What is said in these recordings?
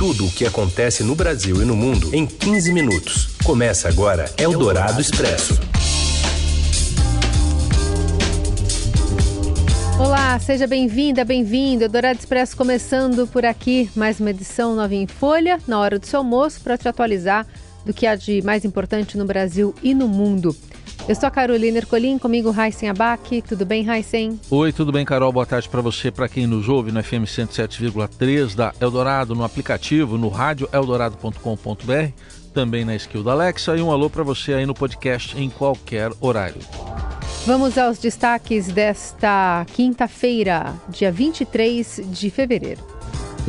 tudo o que acontece no Brasil e no mundo em 15 minutos. Começa agora Eldorado Expresso. Olá, seja bem-vinda, bem-vindo. Eldorado Expresso começando por aqui, mais uma edição novinha em folha, na hora do seu almoço, para te atualizar do que há de mais importante no Brasil e no mundo. Eu sou a Carolina Ercolim, comigo Raíssen Abac. Tudo bem, Raíssen? Oi, tudo bem, Carol? Boa tarde para você, para quem nos ouve no FM 107,3 da Eldorado, no aplicativo, no rádio eldorado.com.br, também na skill da Alexa e um alô para você aí no podcast em qualquer horário. Vamos aos destaques desta quinta-feira, dia 23 de fevereiro.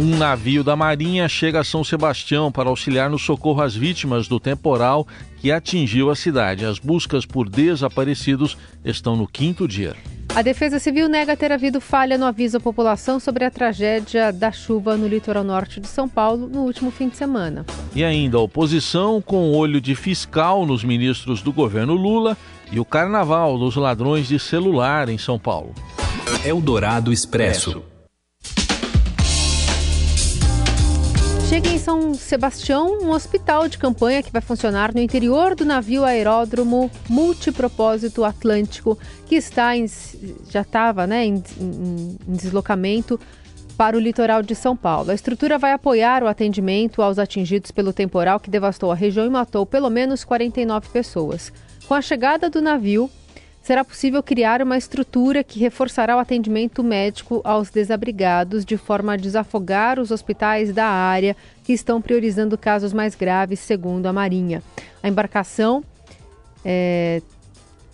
Um navio da Marinha chega a São Sebastião para auxiliar no socorro às vítimas do temporal que atingiu a cidade. As buscas por desaparecidos estão no quinto dia. A Defesa Civil nega ter havido falha no aviso à população sobre a tragédia da chuva no litoral norte de São Paulo no último fim de semana. E ainda a oposição com olho de fiscal nos ministros do governo Lula e o carnaval dos ladrões de celular em São Paulo. Eldorado Expresso. Chega em São Sebastião um hospital de campanha que vai funcionar no interior do navio aeródromo multipropósito Atlântico, que está em, já estava né, em, em, em deslocamento para o litoral de São Paulo. A estrutura vai apoiar o atendimento aos atingidos pelo temporal que devastou a região e matou pelo menos 49 pessoas. Com a chegada do navio, será possível criar uma estrutura que reforçará o atendimento médico aos desabrigados, de forma a desafogar os hospitais da área que estão priorizando casos mais graves, segundo a Marinha. A embarcação é,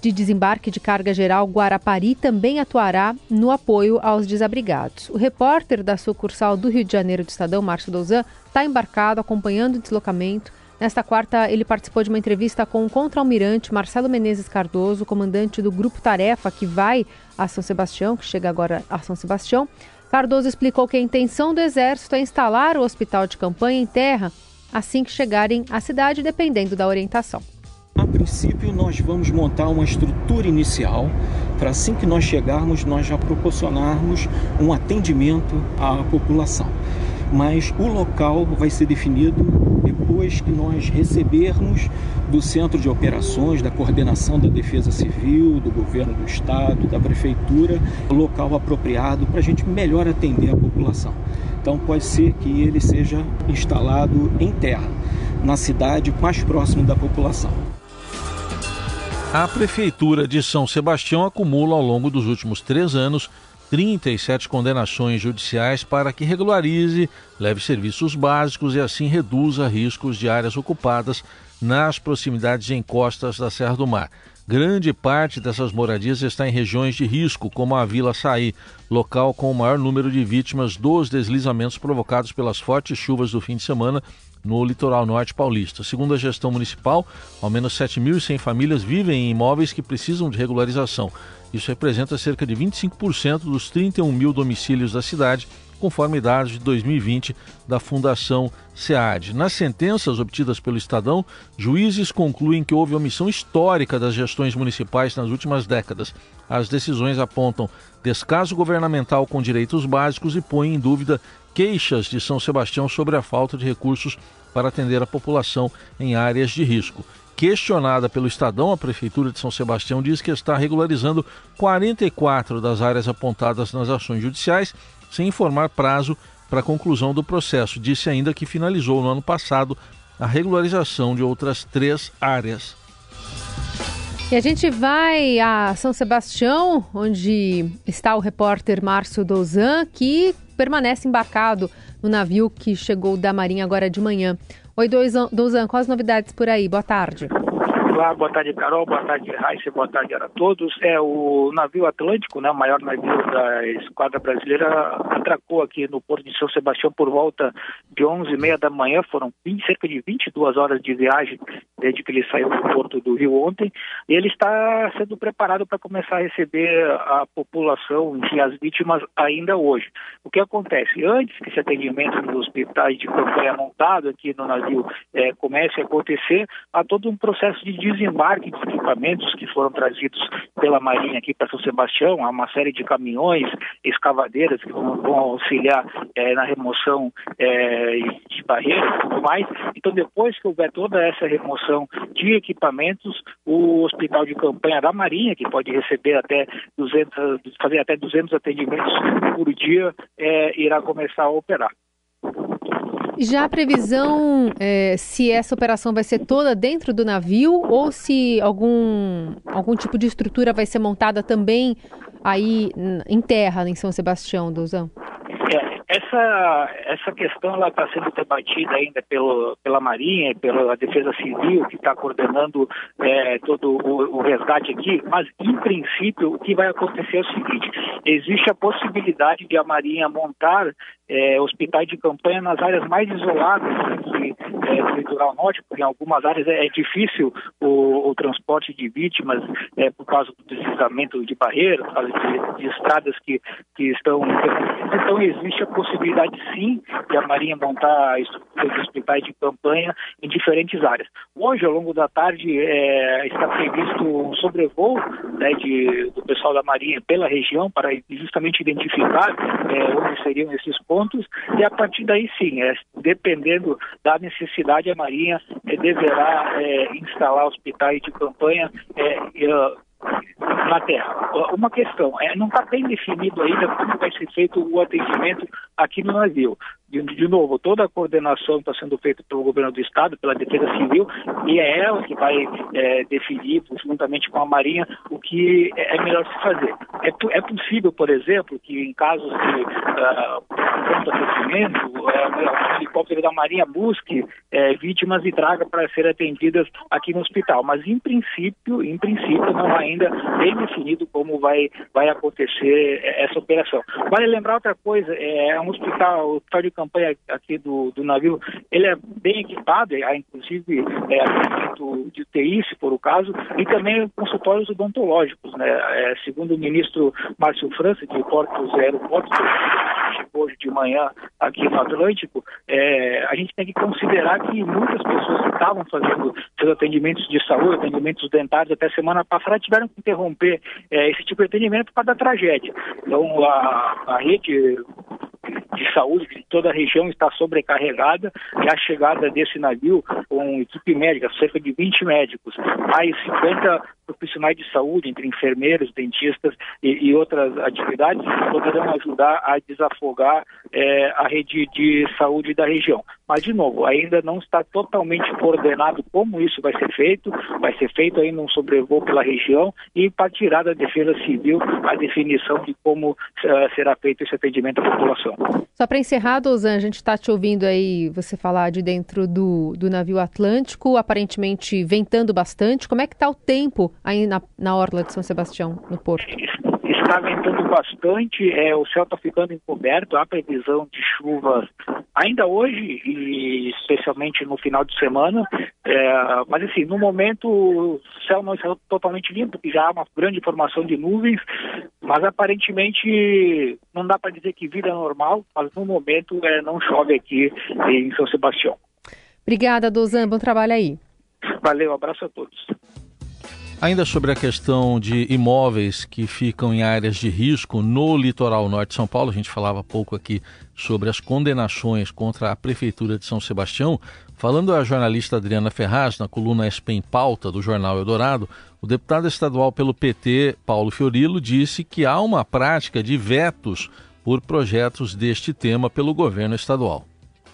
de desembarque de carga geral Guarapari também atuará no apoio aos desabrigados. O repórter da sucursal do Rio de Janeiro do Estadão, Márcio Douzan, está embarcado acompanhando o deslocamento Nesta quarta, ele participou de uma entrevista com o contra-almirante Marcelo Menezes Cardoso, comandante do Grupo Tarefa, que vai a São Sebastião, que chega agora a São Sebastião. Cardoso explicou que a intenção do Exército é instalar o hospital de campanha em terra assim que chegarem à cidade, dependendo da orientação. A princípio, nós vamos montar uma estrutura inicial para assim que nós chegarmos, nós já proporcionarmos um atendimento à população. Mas o local vai ser definido depois que nós recebermos do Centro de Operações, da Coordenação da Defesa Civil, do Governo do Estado, da Prefeitura, o local apropriado para a gente melhor atender a população. Então pode ser que ele seja instalado em terra, na cidade mais próximo da população. A Prefeitura de São Sebastião acumula ao longo dos últimos três anos 37 condenações judiciais para que regularize, leve serviços básicos e assim reduza riscos de áreas ocupadas nas proximidades de encostas da Serra do Mar. Grande parte dessas moradias está em regiões de risco, como a Vila Saí, local com o maior número de vítimas dos deslizamentos provocados pelas fortes chuvas do fim de semana no litoral norte paulista. Segundo a gestão municipal, ao menos 7.100 famílias vivem em imóveis que precisam de regularização. Isso representa cerca de 25% dos 31 mil domicílios da cidade, conforme dados de 2020 da Fundação SEAD. Nas sentenças obtidas pelo Estadão, juízes concluem que houve omissão histórica das gestões municipais nas últimas décadas. As decisões apontam descaso governamental com direitos básicos e põem em dúvida queixas de São Sebastião sobre a falta de recursos para atender a população em áreas de risco. Questionada pelo Estadão, a Prefeitura de São Sebastião diz que está regularizando 44 das áreas apontadas nas ações judiciais, sem informar prazo para a conclusão do processo. Disse ainda que finalizou no ano passado a regularização de outras três áreas. E a gente vai a São Sebastião, onde está o repórter Márcio Dozan, que permanece embarcado no navio que chegou da Marinha agora de manhã. Oi, Dozan, quais as novidades por aí? Boa tarde. Olá, boa tarde, Carol, boa tarde, Raíssa, boa tarde a todos. É, o navio Atlântico, né, o maior navio da esquadra brasileira, atracou aqui no Porto de São Sebastião por volta de 11h30 da manhã. Foram 20, cerca de 22 horas de viagem desde que ele saiu do Porto do Rio ontem. E ele está sendo preparado para começar a receber a população, enfim, as vítimas ainda hoje. O que acontece? Antes que esse atendimento nos hospitais de campanha montado aqui no navio é, comece a acontecer, há todo um processo de desembarque de equipamentos que foram trazidos pela Marinha aqui para São Sebastião, há uma série de caminhões, escavadeiras que vão, vão auxiliar é, na remoção é, de barreiras e tudo mais. Então, depois que houver toda essa remoção de equipamentos, o hospital de campanha da Marinha, que pode receber até 200, fazer até 200 atendimentos por dia, é, irá começar a operar. Já a previsão é, se essa operação vai ser toda dentro do navio ou se algum, algum tipo de estrutura vai ser montada também aí em terra, em São Sebastião, Duzão? Essa, essa questão está sendo debatida ainda pelo, pela Marinha, pela Defesa Civil, que está coordenando é, todo o, o, resgate aqui, mas, em princípio, o que vai acontecer é o seguinte: existe a possibilidade de a Marinha montar é, hospitais de campanha nas áreas mais isoladas aqui, é, do litoral norte, porque em algumas áreas é, é difícil o, o, transporte de vítimas é, por causa do deslizamento de barreiras, por causa de, de estradas que, que estão. Então, existe a possibilidade sim de a Marinha montar estruturas de hospitais de campanha em diferentes áreas. Hoje, ao longo da tarde, é, está previsto um sobrevoo né, de, do pessoal da Marinha pela região para justamente identificar é, onde seriam esses pontos e a partir daí sim, é, dependendo da necessidade, a Marinha é, deverá é, instalar hospitais de campanha é, na Terra. Uma questão, é, não está bem definido ainda como vai ser feito o atendimento aqui no navio. De, de novo, toda a coordenação está sendo feita pelo governo do Estado, pela Defesa Civil, e é ela que vai é, definir, juntamente com a Marinha, o que é, é melhor se fazer. É, é possível, por exemplo, que em casos de uh, atendimento, uh, um helicóptero da Marinha busque uh, vítimas e traga para serem atendidas aqui no hospital. Mas, em princípio, em princípio, não ainda bem definido como vai, vai acontecer essa operação. Vale lembrar outra coisa, é um hospital, o hospital de campanha aqui do, do navio, ele é bem equipado, há inclusive é, atendimento de UTI, se for o caso, e também consultórios odontológicos, né? É, segundo o ministro Márcio França, de Portos e Aeroportos, hoje de manhã aqui no Atlântico, é, a gente tem que considerar que muitas pessoas que estavam fazendo seus atendimentos de saúde, atendimentos dentários até semana passada, tiveram que interromper é, esse tipo de atendimento por causa da tragédia. Então, a, a rede de saúde de toda a região está sobrecarregada. E a chegada desse navio com equipe médica, cerca de 20 médicos, mais 50 profissionais de saúde, entre enfermeiros, dentistas e, e outras atividades, poderão ajudar a desafogar é, a rede de saúde da região. Mas, de novo, ainda não está totalmente coordenado como isso vai ser feito, vai ser feito ainda um sobrevoo pela região e partirá da Defesa Civil a definição de como uh, será feito esse atendimento à população. Só para encerrar, Dozan, a gente está te ouvindo aí você falar de dentro do, do navio Atlântico, aparentemente ventando bastante. Como é que está o tempo aí na, na orla de São Sebastião, no porto? Está ventando bastante, é, o céu está ficando encoberto, há previsão de chuvas ainda hoje e especialmente no final de semana, é, mas assim, no momento o céu não está totalmente limpo, porque já há uma grande formação de nuvens, mas aparentemente não dá para dizer que vida é normal, mas no momento é, não chove aqui em São Sebastião. Obrigada, Dozan, bom trabalho aí. Valeu, abraço a todos. Ainda sobre a questão de imóveis que ficam em áreas de risco no litoral norte de São Paulo, a gente falava pouco aqui sobre as condenações contra a Prefeitura de São Sebastião. Falando a jornalista Adriana Ferraz, na coluna SP em Pauta do jornal Eldorado, o deputado estadual pelo PT, Paulo Fiorilo, disse que há uma prática de vetos por projetos deste tema pelo governo estadual.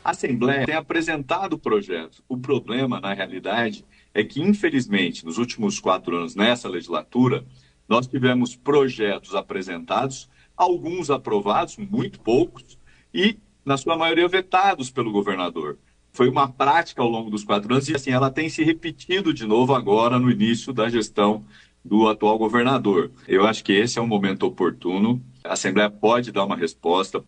A Assembleia tem apresentado projetos. O problema, na realidade, é que, infelizmente, nos últimos quatro anos, nessa legislatura, nós tivemos projetos apresentados, alguns aprovados, muito poucos, e, na sua maioria, vetados pelo governador. Foi uma prática ao longo dos quatro anos e, assim, ela tem se repetido de novo agora no início da gestão do atual governador. Eu acho que esse é um momento oportuno. A Assembleia pode dar uma resposta,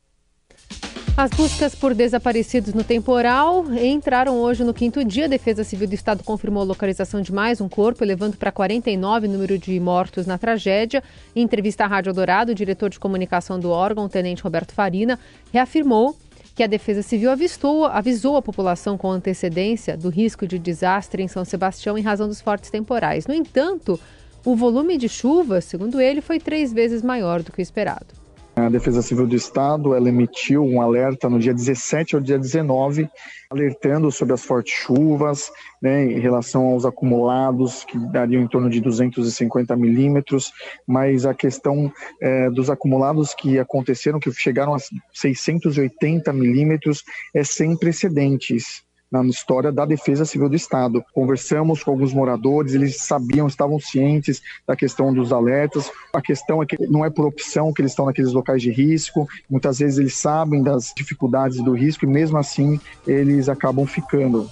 as buscas por desaparecidos no temporal entraram hoje no quinto dia. A Defesa Civil do Estado confirmou a localização de mais um corpo, elevando para 49 o número de mortos na tragédia. Em entrevista à Rádio Dourado, o diretor de comunicação do órgão, o tenente Roberto Farina, reafirmou que a Defesa Civil avistou, avisou a população com antecedência do risco de desastre em São Sebastião em razão dos fortes temporais. No entanto, o volume de chuva, segundo ele, foi três vezes maior do que o esperado. A Defesa Civil do Estado ela emitiu um alerta no dia 17 ao dia 19, alertando sobre as fortes chuvas, né, em relação aos acumulados, que dariam em torno de 250 milímetros, mas a questão é, dos acumulados que aconteceram, que chegaram a 680 milímetros, é sem precedentes na história da Defesa Civil do Estado. Conversamos com alguns moradores, eles sabiam, estavam cientes da questão dos alertas. A questão é que não é por opção que eles estão naqueles locais de risco. Muitas vezes eles sabem das dificuldades do risco e mesmo assim eles acabam ficando.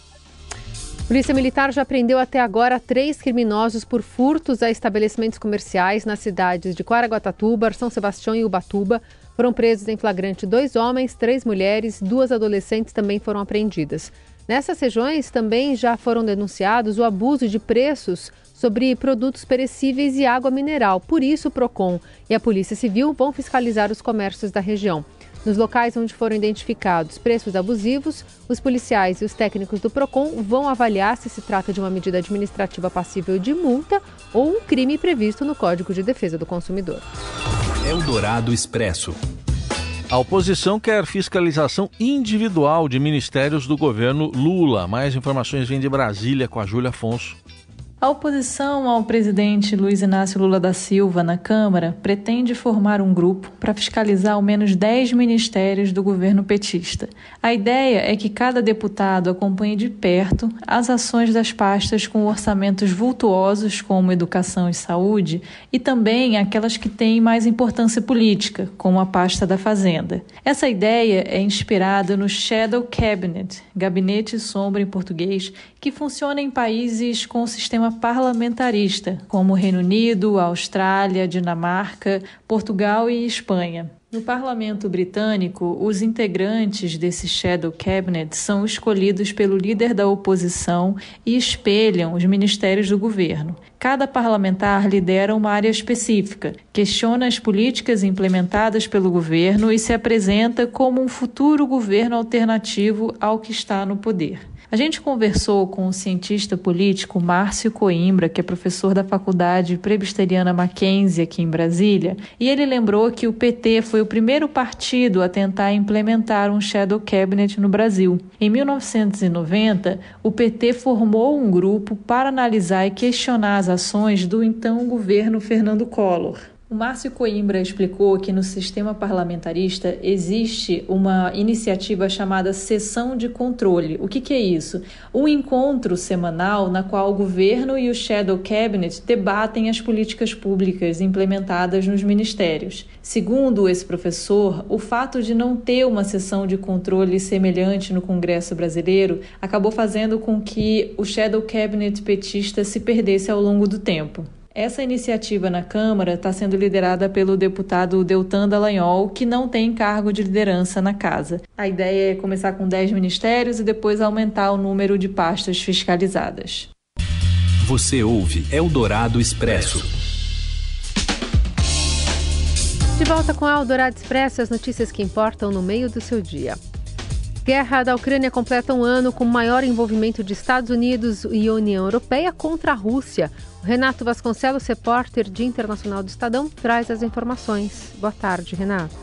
Polícia Militar já prendeu até agora três criminosos por furtos a estabelecimentos comerciais nas cidades de Quaraguatatuba, São Sebastião e Ubatuba. Foram presos em flagrante dois homens, três mulheres, duas adolescentes também foram apreendidas. Nessas regiões também já foram denunciados o abuso de preços sobre produtos perecíveis e água mineral. Por isso, o PROCON e a Polícia Civil vão fiscalizar os comércios da região. Nos locais onde foram identificados preços abusivos, os policiais e os técnicos do PROCON vão avaliar se se trata de uma medida administrativa passível de multa ou um crime previsto no Código de Defesa do Consumidor. Eldorado Expresso. A oposição quer fiscalização individual de ministérios do governo Lula. Mais informações vêm de Brasília com a Júlia Afonso. A oposição ao presidente Luiz Inácio Lula da Silva na Câmara pretende formar um grupo para fiscalizar ao menos 10 ministérios do governo petista. A ideia é que cada deputado acompanhe de perto as ações das pastas com orçamentos vultuosos, como educação e saúde, e também aquelas que têm mais importância política, como a pasta da Fazenda. Essa ideia é inspirada no Shadow Cabinet, gabinete sombra em português, que funciona em países com sistema parlamentarista, como Reino Unido, Austrália, Dinamarca, Portugal e Espanha. No parlamento britânico, os integrantes desse Shadow Cabinet são escolhidos pelo líder da oposição e espelham os ministérios do governo. Cada parlamentar lidera uma área específica, questiona as políticas implementadas pelo governo e se apresenta como um futuro governo alternativo ao que está no poder. A gente conversou com o cientista político Márcio Coimbra, que é professor da Faculdade Presbiteriana Mackenzie aqui em Brasília, e ele lembrou que o PT foi o primeiro partido a tentar implementar um shadow cabinet no Brasil. Em 1990, o PT formou um grupo para analisar e questionar as ações do então governo Fernando Collor. O Márcio Coimbra explicou que no sistema parlamentarista existe uma iniciativa chamada sessão de controle. O que, que, é isso? Um encontro semanal na qual o governo e o Shadow Cabinet debatem as políticas públicas implementadas nos ministérios. Segundo esse professor, o fato de não ter uma sessão de controle semelhante no Congresso brasileiro acabou fazendo com que o Shadow Cabinet petista se perdesse ao longo do tempo. Essa iniciativa na Câmara está sendo liderada pelo deputado Deltan Dallagnol, que não tem cargo de liderança na casa. A ideia é começar com 10 ministérios e depois aumentar o número de pastas fiscalizadas. Você ouve Eldorado Expresso. De volta com Eldorado Expresso, as notícias que importam no meio do seu dia. Guerra da Ucrânia completa um ano com maior envolvimento de Estados Unidos e União Europeia contra a Rússia. Renato Vasconcelos, repórter de Internacional do Estadão, traz as informações. Boa tarde, Renato.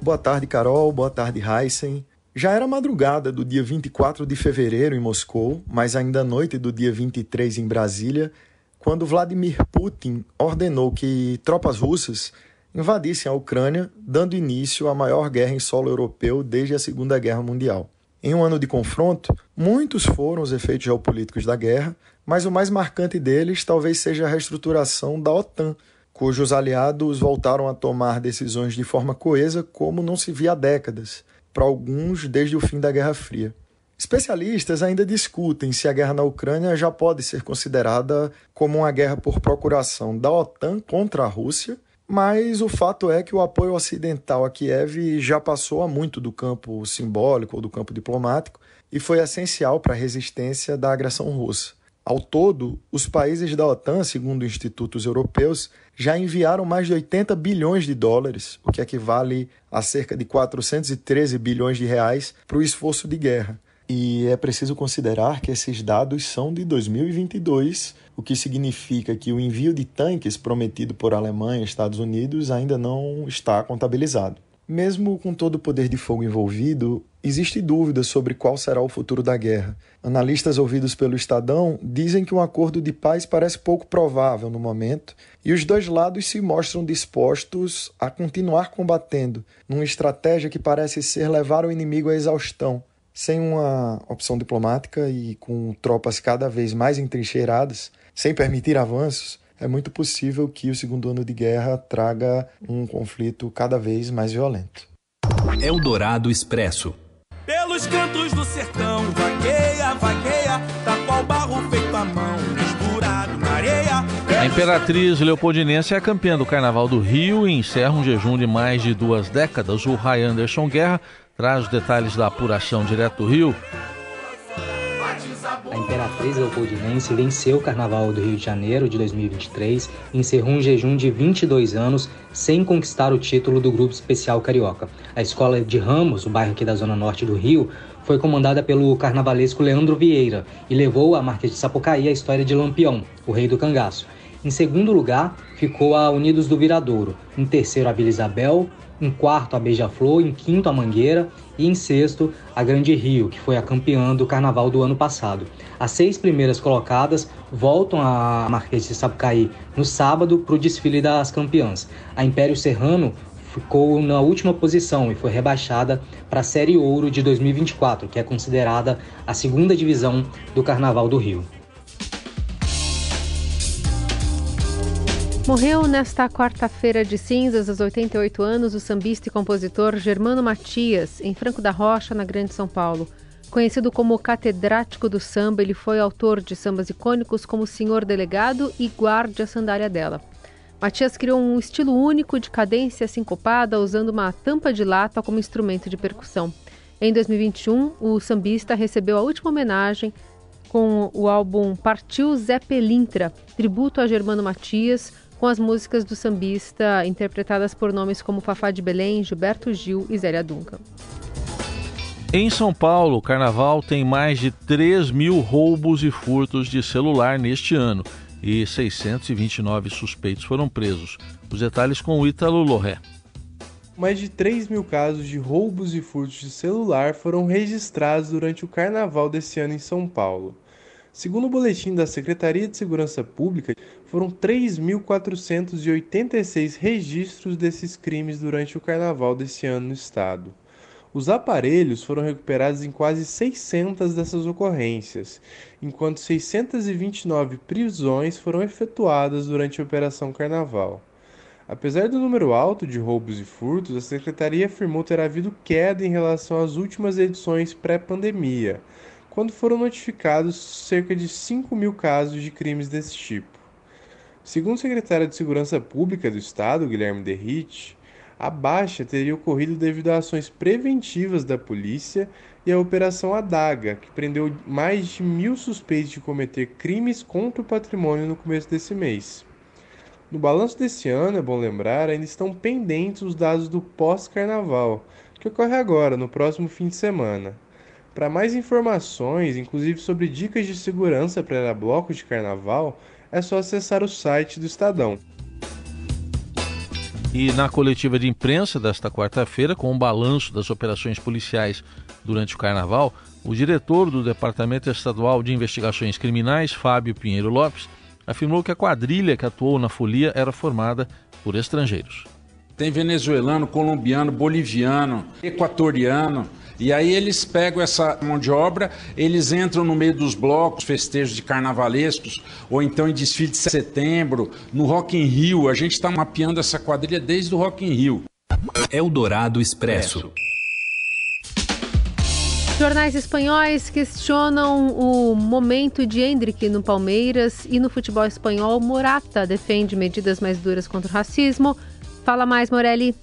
Boa tarde, Carol. Boa tarde, Heisen. Já era madrugada do dia 24 de fevereiro em Moscou, mas ainda noite do dia 23 em Brasília, quando Vladimir Putin ordenou que tropas russas invadissem a Ucrânia, dando início à maior guerra em solo europeu desde a Segunda Guerra Mundial. Em um ano de confronto, muitos foram os efeitos geopolíticos da guerra, mas o mais marcante deles talvez seja a reestruturação da OTAN, cujos aliados voltaram a tomar decisões de forma coesa como não se via há décadas, para alguns desde o fim da Guerra Fria. Especialistas ainda discutem se a guerra na Ucrânia já pode ser considerada como uma guerra por procuração da OTAN contra a Rússia mas o fato é que o apoio ocidental a Kiev já passou há muito do campo simbólico ou do campo diplomático e foi essencial para a resistência da agressão russa. Ao todo, os países da OTAN, segundo institutos europeus, já enviaram mais de 80 bilhões de dólares, o que equivale a cerca de 413 bilhões de reais, para o esforço de guerra. E é preciso considerar que esses dados são de 2022, o que significa que o envio de tanques prometido por Alemanha e Estados Unidos ainda não está contabilizado. Mesmo com todo o poder de fogo envolvido, existe dúvida sobre qual será o futuro da guerra. Analistas ouvidos pelo Estadão dizem que um acordo de paz parece pouco provável no momento e os dois lados se mostram dispostos a continuar combatendo, numa estratégia que parece ser levar o inimigo à exaustão. Sem uma opção diplomática e com tropas cada vez mais entrincheiradas, sem permitir avanços, é muito possível que o segundo ano de guerra traga um conflito cada vez mais violento. Eldorado Expresso. Pelos cantos do sertão, vagueia, vagueia, da qual barro feito à mão, misturado na areia. A Imperatriz Leopoldinense é a campeã do Carnaval do Rio e encerra um jejum de mais de duas décadas. O Ray Anderson Guerra traz os detalhes da apuração direto do Rio. Imperatriz Leopoldinense venceu o Carnaval do Rio de Janeiro de 2023 e encerrou um jejum de 22 anos sem conquistar o título do Grupo Especial Carioca. A escola de Ramos, o bairro aqui da zona norte do Rio, foi comandada pelo carnavalesco Leandro Vieira e levou a Marquês de Sapucaí a história de Lampião, o rei do cangaço. Em segundo lugar, ficou a Unidos do Viradouro. Em terceiro, a Vila Isabel. Em quarto, a Beija-Flor. Em quinto, a Mangueira. E em sexto, a Grande Rio, que foi a campeã do carnaval do ano passado. As seis primeiras colocadas voltam a Marquês de Sapucaí no sábado para o desfile das campeãs. A Império Serrano ficou na última posição e foi rebaixada para a Série Ouro de 2024, que é considerada a segunda divisão do Carnaval do Rio. Morreu nesta quarta-feira de cinzas, aos 88 anos, o sambista e compositor Germano Matias, em Franco da Rocha, na Grande São Paulo. Conhecido como catedrático do samba, ele foi autor de sambas icônicos como Senhor Delegado e Guarde a Sandália dela. Matias criou um estilo único de cadência sincopada usando uma tampa de lata como instrumento de percussão. Em 2021, o sambista recebeu a última homenagem com o álbum Partiu Zé Pelintra, tributo a Germano Matias, com as músicas do sambista interpretadas por nomes como Fafá de Belém, Gilberto Gil e Zélia Duncan. Em São Paulo, o carnaval tem mais de 3 mil roubos e furtos de celular neste ano e 629 suspeitos foram presos. Os detalhes com o Ítalo Lorré. Mais de 3 mil casos de roubos e furtos de celular foram registrados durante o carnaval desse ano em São Paulo. Segundo o boletim da Secretaria de Segurança Pública, foram 3.486 registros desses crimes durante o carnaval desse ano no estado. Os aparelhos foram recuperados em quase 600 dessas ocorrências, enquanto 629 prisões foram efetuadas durante a Operação Carnaval. Apesar do número alto de roubos e furtos, a Secretaria afirmou ter havido queda em relação às últimas edições pré-pandemia quando foram notificados cerca de 5 mil casos de crimes desse tipo. Segundo o secretário de Segurança Pública do Estado, Guilherme Derrite, a baixa teria ocorrido devido a ações preventivas da polícia e a Operação Adaga, que prendeu mais de mil suspeitos de cometer crimes contra o patrimônio no começo desse mês. No balanço desse ano, é bom lembrar, ainda estão pendentes os dados do pós-carnaval, que ocorre agora, no próximo fim de semana. Para mais informações, inclusive sobre dicas de segurança para bloco de carnaval, é só acessar o site do Estadão. E na coletiva de imprensa desta quarta-feira, com o um balanço das operações policiais durante o carnaval, o diretor do Departamento Estadual de Investigações Criminais, Fábio Pinheiro Lopes, afirmou que a quadrilha que atuou na folia era formada por estrangeiros. Tem venezuelano, colombiano, boliviano, equatoriano, e aí eles pegam essa mão de obra, eles entram no meio dos blocos, festejos de carnavalescos, ou então em desfile de setembro, no Rock in Rio. A gente está mapeando essa quadrilha desde o Rock in Rio. Eldorado Expresso. Jornais espanhóis questionam o momento de Hendrick no Palmeiras e no futebol espanhol, Morata defende medidas mais duras contra o racismo. Fala mais, Morelli.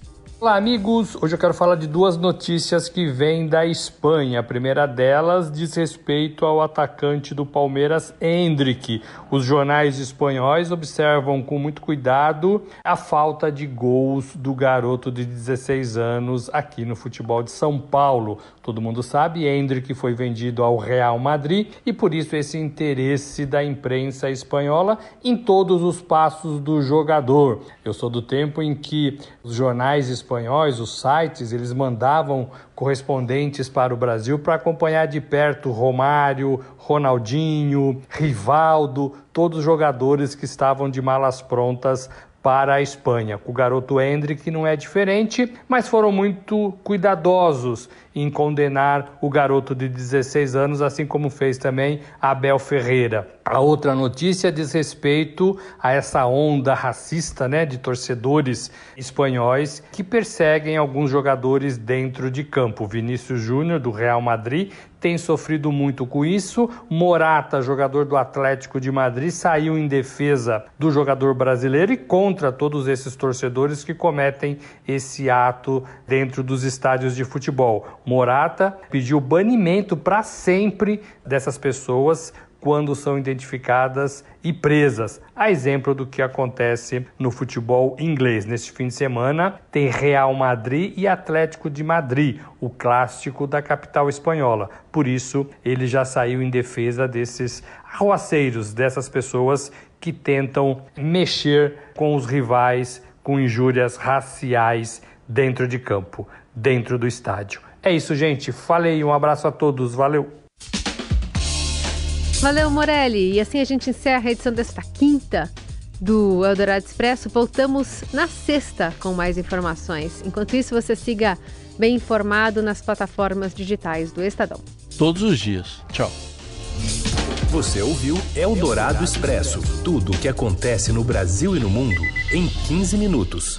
Olá, amigos! Hoje eu quero falar de duas notícias que vêm da Espanha. A primeira delas diz respeito ao atacante do Palmeiras, Hendrick. Os jornais espanhóis observam com muito cuidado a falta de gols do garoto de 16 anos aqui no futebol de São Paulo. Todo mundo sabe, Hendrick foi vendido ao Real Madrid e por isso esse interesse da imprensa espanhola em todos os passos do jogador. Eu sou do tempo em que os jornais espanhóis espanhóis, os sites, eles mandavam correspondentes para o Brasil para acompanhar de perto Romário, Ronaldinho, Rivaldo, todos os jogadores que estavam de malas prontas para a Espanha. O garoto Hendrick não é diferente, mas foram muito cuidadosos em condenar o garoto de 16 anos, assim como fez também Abel Ferreira. A outra notícia diz respeito a essa onda racista, né, de torcedores espanhóis que perseguem alguns jogadores dentro de campo. Vinícius Júnior do Real Madrid tem sofrido muito com isso. Morata, jogador do Atlético de Madrid, saiu em defesa do jogador brasileiro e contra todos esses torcedores que cometem esse ato dentro dos estádios de futebol. Morata pediu banimento para sempre dessas pessoas quando são identificadas e presas. A exemplo do que acontece no futebol inglês. Neste fim de semana tem Real Madrid e Atlético de Madrid, o clássico da capital espanhola. Por isso, ele já saiu em defesa desses arruaceiros, dessas pessoas que tentam mexer com os rivais com injúrias raciais dentro de campo, dentro do estádio. É isso, gente. Falei, um abraço a todos. Valeu. Valeu, Morelli. E assim a gente encerra a edição desta quinta do Eldorado Expresso. Voltamos na sexta com mais informações. Enquanto isso, você siga bem informado nas plataformas digitais do Estadão. Todos os dias. Tchau. Você ouviu Eldorado Expresso tudo o que acontece no Brasil e no mundo em 15 minutos.